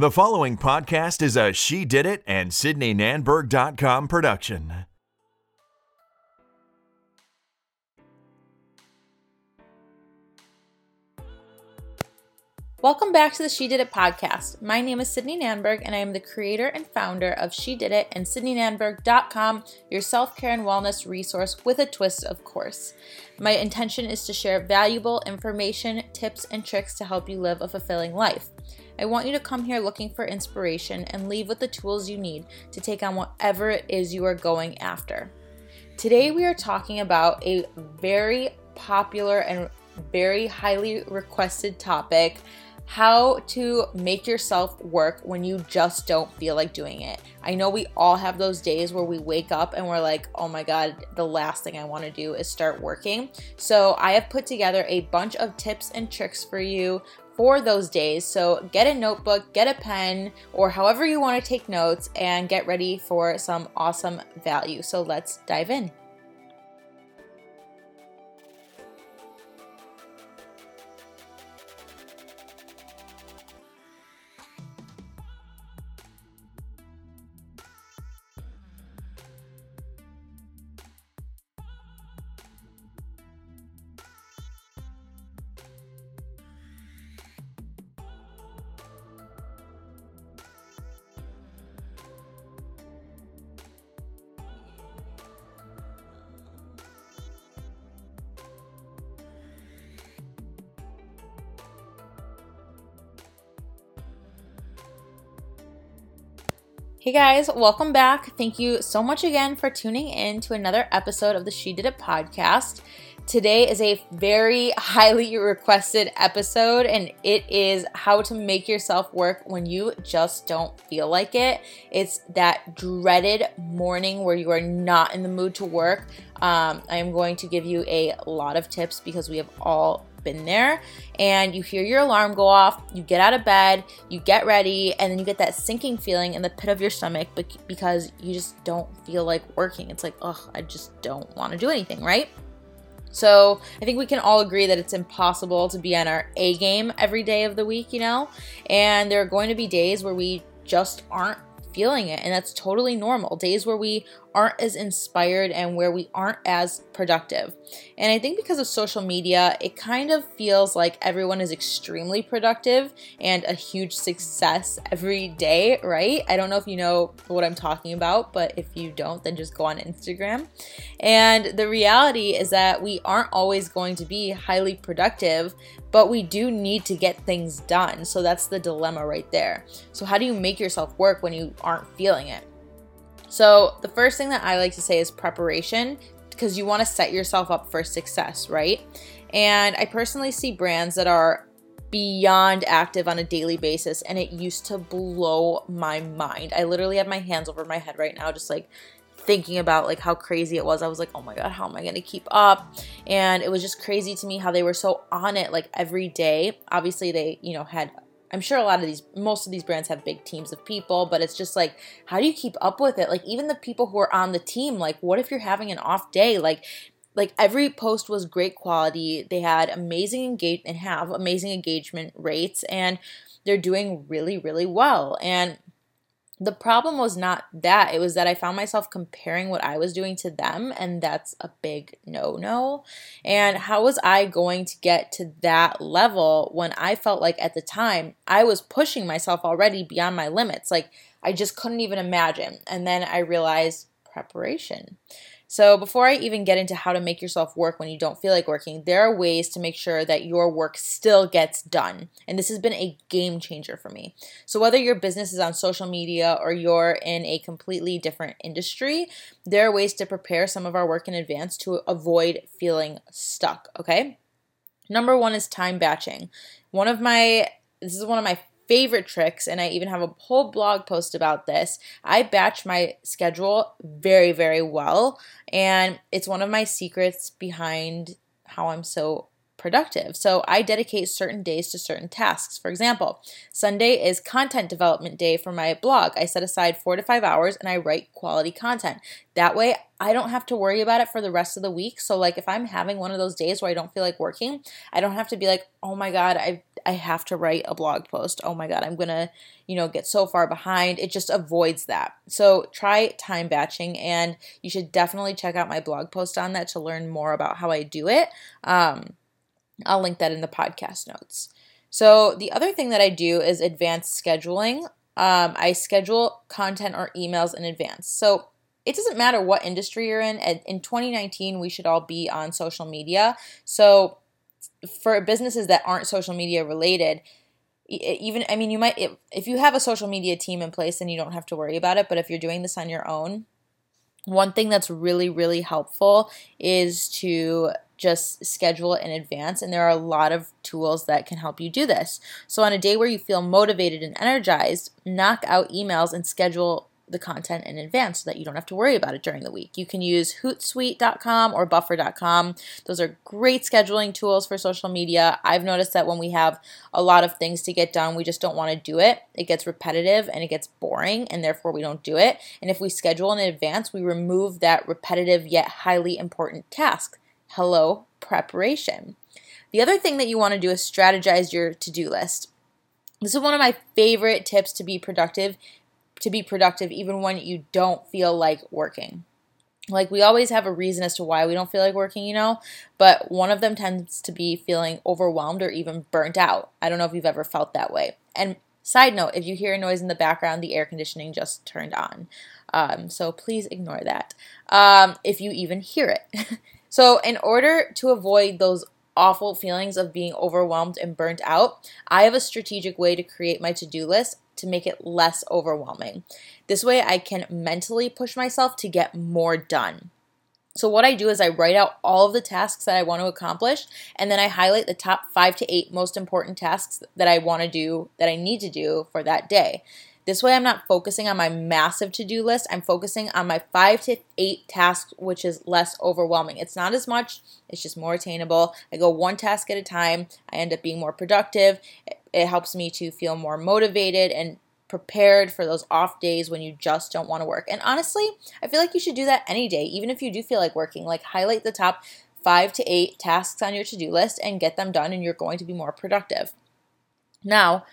The following podcast is a She Did It and SydneyNanberg.com production. Welcome back to the She Did It podcast. My name is Sydney Nanberg, and I am the creator and founder of She Did It and SydneyNanberg.com, your self care and wellness resource with a twist, of course. My intention is to share valuable information, tips, and tricks to help you live a fulfilling life. I want you to come here looking for inspiration and leave with the tools you need to take on whatever it is you are going after. Today, we are talking about a very popular and very highly requested topic how to make yourself work when you just don't feel like doing it. I know we all have those days where we wake up and we're like, oh my God, the last thing I want to do is start working. So I have put together a bunch of tips and tricks for you for those days. So get a notebook, get a pen, or however you want to take notes and get ready for some awesome value. So let's dive in. Hey guys, welcome back. Thank you so much again for tuning in to another episode of the She Did It podcast. Today is a very highly requested episode, and it is how to make yourself work when you just don't feel like it. It's that dreaded morning where you are not in the mood to work. Um, I am going to give you a lot of tips because we have all been there and you hear your alarm go off, you get out of bed, you get ready, and then you get that sinking feeling in the pit of your stomach because you just don't feel like working. It's like, oh, I just don't want to do anything, right? So I think we can all agree that it's impossible to be on our A game every day of the week, you know? And there are going to be days where we just aren't feeling it, and that's totally normal. Days where we aren't as inspired and where we aren't as productive. And I think because of social media, it kind of feels like everyone is extremely productive and a huge success every day, right? I don't know if you know what I'm talking about, but if you don't, then just go on Instagram. And the reality is that we aren't always going to be highly productive, but we do need to get things done. So that's the dilemma right there. So, how do you make yourself work when you aren't feeling it? So, the first thing that I like to say is preparation because you want to set yourself up for success, right? And I personally see brands that are beyond active on a daily basis and it used to blow my mind. I literally have my hands over my head right now just like thinking about like how crazy it was. I was like, "Oh my god, how am I going to keep up?" And it was just crazy to me how they were so on it like every day. Obviously, they, you know, had I'm sure a lot of these, most of these brands have big teams of people, but it's just like, how do you keep up with it? Like, even the people who are on the team, like, what if you're having an off day? Like, like every post was great quality. They had amazing engage and have amazing engagement rates, and they're doing really, really well. And the problem was not that it was that i found myself comparing what i was doing to them and that's a big no no and how was i going to get to that level when i felt like at the time i was pushing myself already beyond my limits? Like i just couldn't even imagine. And then i realized preparation so, before I even get into how to make yourself work when you don't feel like working, there are ways to make sure that your work still gets done. And this has been a game changer for me. So, whether your business is on social media or you're in a completely different industry, there are ways to prepare some of our work in advance to avoid feeling stuck, okay? Number one is time batching. One of my this is one of my favorite tricks, and I even have a whole blog post about this. I batch my schedule very, very well, and it's one of my secrets behind how I'm so productive. So I dedicate certain days to certain tasks. For example, Sunday is content development day for my blog. I set aside four to five hours and I write quality content. That way, I don't have to worry about it for the rest of the week. So, like, if I'm having one of those days where I don't feel like working, I don't have to be like, oh my God, I, I have to write a blog post. Oh my God, I'm going to, you know, get so far behind. It just avoids that. So, try time batching, and you should definitely check out my blog post on that to learn more about how I do it. Um, I'll link that in the podcast notes. So, the other thing that I do is advanced scheduling. Um, I schedule content or emails in advance. So, it doesn't matter what industry you're in. In 2019, we should all be on social media. So, for businesses that aren't social media related, even I mean, you might if you have a social media team in place, then you don't have to worry about it. But if you're doing this on your own, one thing that's really really helpful is to just schedule in advance and there are a lot of tools that can help you do this. So on a day where you feel motivated and energized, knock out emails and schedule the content in advance so that you don't have to worry about it during the week. You can use Hootsuite.com or Buffer.com. Those are great scheduling tools for social media. I've noticed that when we have a lot of things to get done, we just don't want to do it. It gets repetitive and it gets boring, and therefore we don't do it. And if we schedule in advance, we remove that repetitive yet highly important task. Hello, preparation. The other thing that you want to do is strategize your to do list. This is one of my favorite tips to be productive to be productive even when you don't feel like working. Like we always have a reason as to why we don't feel like working, you know, but one of them tends to be feeling overwhelmed or even burnt out. I don't know if you've ever felt that way. And side note, if you hear a noise in the background, the air conditioning just turned on. Um, so please ignore that um, if you even hear it. so, in order to avoid those awful feelings of being overwhelmed and burnt out, I have a strategic way to create my to do list to make it less overwhelming. This way, I can mentally push myself to get more done. So, what I do is I write out all of the tasks that I want to accomplish, and then I highlight the top five to eight most important tasks that I want to do, that I need to do for that day. This way, I'm not focusing on my massive to do list. I'm focusing on my five to eight tasks, which is less overwhelming. It's not as much, it's just more attainable. I go one task at a time. I end up being more productive. It helps me to feel more motivated and prepared for those off days when you just don't want to work. And honestly, I feel like you should do that any day, even if you do feel like working. Like, highlight the top five to eight tasks on your to do list and get them done, and you're going to be more productive. Now,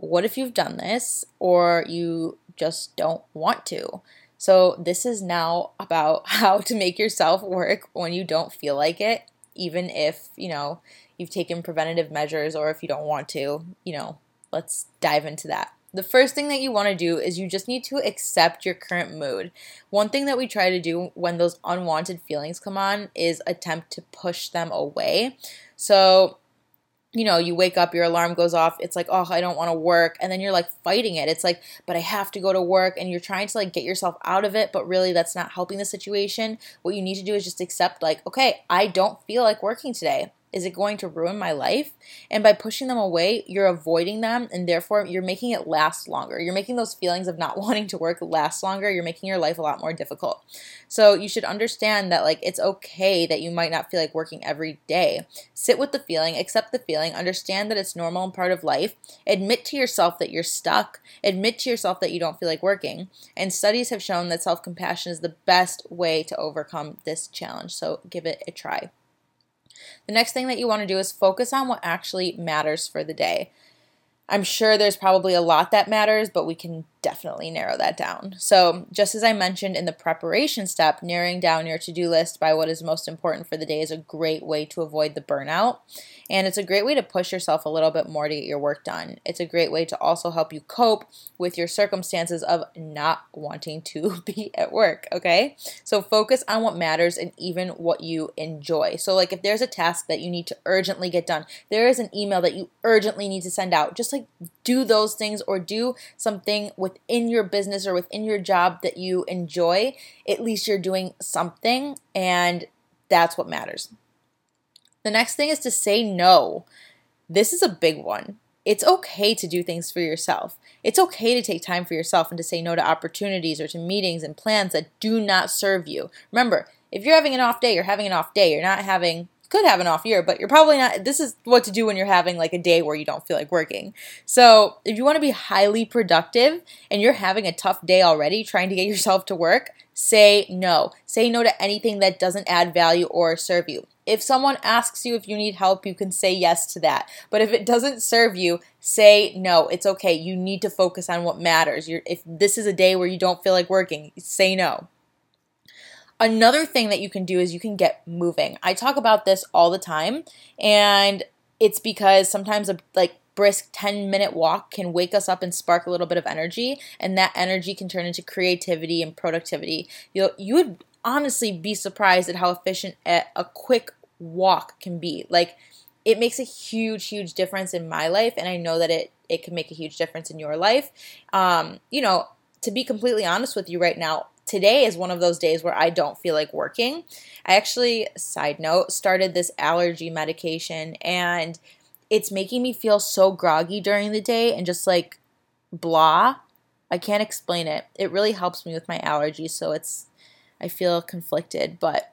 what if you've done this or you just don't want to? So, this is now about how to make yourself work when you don't feel like it, even if, you know, you've taken preventative measures or if you don't want to, you know, let's dive into that. The first thing that you want to do is you just need to accept your current mood. One thing that we try to do when those unwanted feelings come on is attempt to push them away. So, you know, you wake up, your alarm goes off, it's like, oh, I don't want to work. And then you're like fighting it. It's like, but I have to go to work. And you're trying to like get yourself out of it, but really that's not helping the situation. What you need to do is just accept, like, okay, I don't feel like working today. Is it going to ruin my life? And by pushing them away, you're avoiding them and therefore you're making it last longer. You're making those feelings of not wanting to work last longer. You're making your life a lot more difficult. So you should understand that like it's okay that you might not feel like working every day. Sit with the feeling, accept the feeling, understand that it's normal and part of life. Admit to yourself that you're stuck. Admit to yourself that you don't feel like working. And studies have shown that self-compassion is the best way to overcome this challenge. So give it a try. The next thing that you want to do is focus on what actually matters for the day. I'm sure there's probably a lot that matters, but we can definitely narrow that down. So, just as I mentioned in the preparation step, narrowing down your to do list by what is most important for the day is a great way to avoid the burnout. And it's a great way to push yourself a little bit more to get your work done. It's a great way to also help you cope with your circumstances of not wanting to be at work, okay? So, focus on what matters and even what you enjoy. So, like if there's a task that you need to urgently get done, there is an email that you urgently need to send out, just like do those things or do something within your business or within your job that you enjoy, at least you're doing something, and that's what matters. The next thing is to say no. This is a big one. It's okay to do things for yourself. It's okay to take time for yourself and to say no to opportunities or to meetings and plans that do not serve you. Remember, if you're having an off day, you're having an off day. You're not having could have an off year, but you're probably not. This is what to do when you're having like a day where you don't feel like working. So, if you want to be highly productive and you're having a tough day already trying to get yourself to work, say no. Say no to anything that doesn't add value or serve you. If someone asks you if you need help, you can say yes to that. But if it doesn't serve you, say no. It's okay. You need to focus on what matters. You're, if this is a day where you don't feel like working, say no. Another thing that you can do is you can get moving. I talk about this all the time, and it's because sometimes a like brisk 10 minute walk can wake us up and spark a little bit of energy, and that energy can turn into creativity and productivity. You you would honestly be surprised at how efficient a, a quick walk can be. Like it makes a huge, huge difference in my life, and I know that it it can make a huge difference in your life. Um, you know, to be completely honest with you right now, today is one of those days where I don't feel like working. I actually, side note, started this allergy medication and it's making me feel so groggy during the day and just like blah. I can't explain it. It really helps me with my allergies, so it's I feel conflicted, but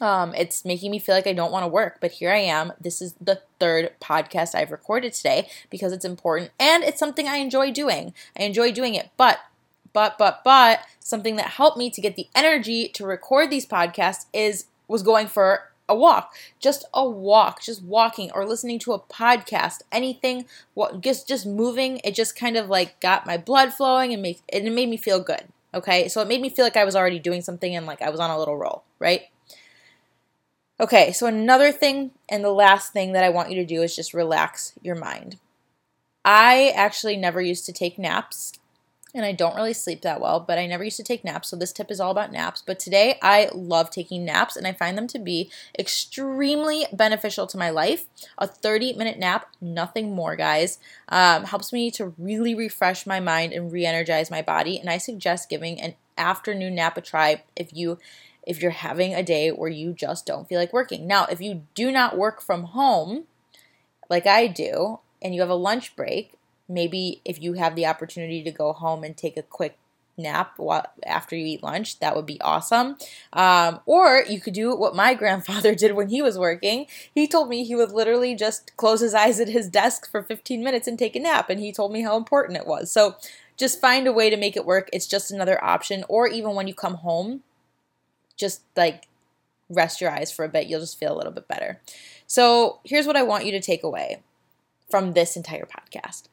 um, it's making me feel like I don't want to work, but here I am. This is the third podcast I've recorded today because it's important and it's something I enjoy doing. I enjoy doing it, but but, but, but something that helped me to get the energy to record these podcasts is was going for a walk, just a walk, just walking or listening to a podcast, anything, what just just moving. It just kind of like got my blood flowing and make and it made me feel good. Okay, so it made me feel like I was already doing something and like I was on a little roll, right? Okay, so another thing and the last thing that I want you to do is just relax your mind. I actually never used to take naps and I don't really sleep that well, but I never used to take naps, so this tip is all about naps. But today I love taking naps and I find them to be extremely beneficial to my life. A 30 minute nap, nothing more, guys, um, helps me to really refresh my mind and re energize my body. And I suggest giving an afternoon nap a try if you if you're having a day where you just don't feel like working. Now, if you do not work from home like I do and you have a lunch break, maybe if you have the opportunity to go home and take a quick nap while, after you eat lunch, that would be awesome. Um, or you could do what my grandfather did when he was working. He told me he would literally just close his eyes at his desk for 15 minutes and take a nap, and he told me how important it was. So just find a way to make it work. It's just another option. Or even when you come home, just like rest your eyes for a bit. You'll just feel a little bit better. So here's what I want you to take away from this entire podcast.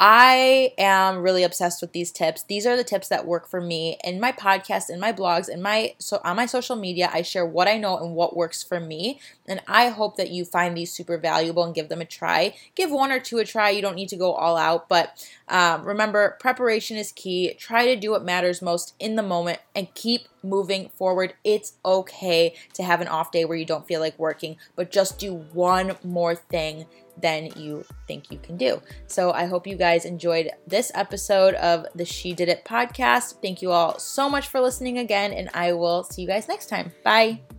I am really obsessed with these tips. These are the tips that work for me in my podcast, in my blogs, in my so on my social media. I share what I know and what works for me, and I hope that you find these super valuable and give them a try. Give one or two a try. You don't need to go all out, but um, remember, preparation is key. Try to do what matters most in the moment and keep moving forward. It's okay to have an off day where you don't feel like working, but just do one more thing than you think you can do. So I hope you guys enjoyed this episode of the She Did It podcast. Thank you all so much for listening again, and I will see you guys next time. Bye.